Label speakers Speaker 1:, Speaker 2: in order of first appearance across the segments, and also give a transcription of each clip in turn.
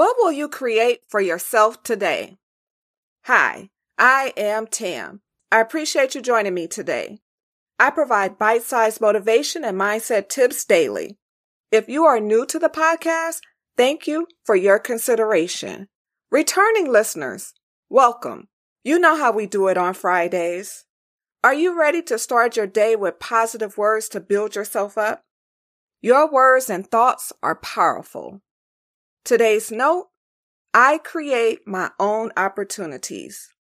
Speaker 1: What will you create for yourself today? Hi, I am Tam. I appreciate you joining me today. I provide bite sized motivation and mindset tips daily. If you are new to the podcast, thank you for your consideration. Returning listeners, welcome. You know how we do it on Fridays. Are you ready to start your day with positive words to build yourself up? Your words and thoughts are powerful. Today's note I create my own opportunities.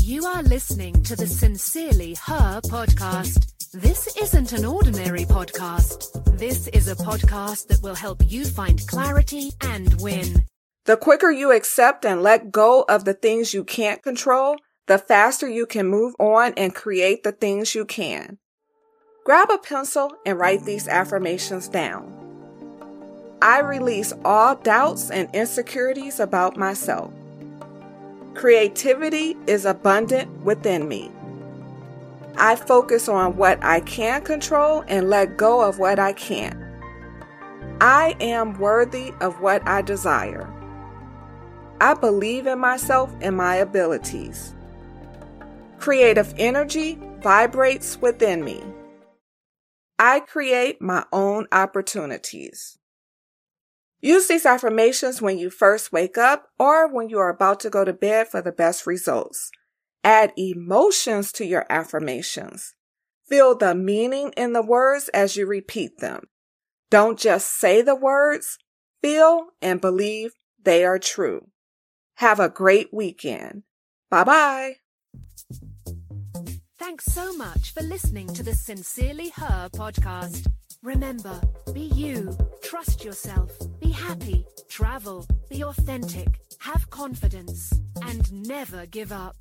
Speaker 2: You are listening to the Sincerely Her podcast. This isn't an ordinary podcast. This is a podcast that will help you find clarity and win.
Speaker 1: The quicker you accept and let go of the things you can't control, the faster you can move on and create the things you can. Grab a pencil and write these affirmations down. I release all doubts and insecurities about myself. Creativity is abundant within me. I focus on what I can control and let go of what I can't. I am worthy of what I desire. I believe in myself and my abilities. Creative energy vibrates within me. I create my own opportunities. Use these affirmations when you first wake up or when you are about to go to bed for the best results. Add emotions to your affirmations. Feel the meaning in the words as you repeat them. Don't just say the words, feel and believe they are true. Have a great weekend. Bye bye.
Speaker 2: Thanks so much for listening to the Sincerely Her podcast. Remember, be you, trust yourself, happy, travel, be authentic, have confidence, and never give up.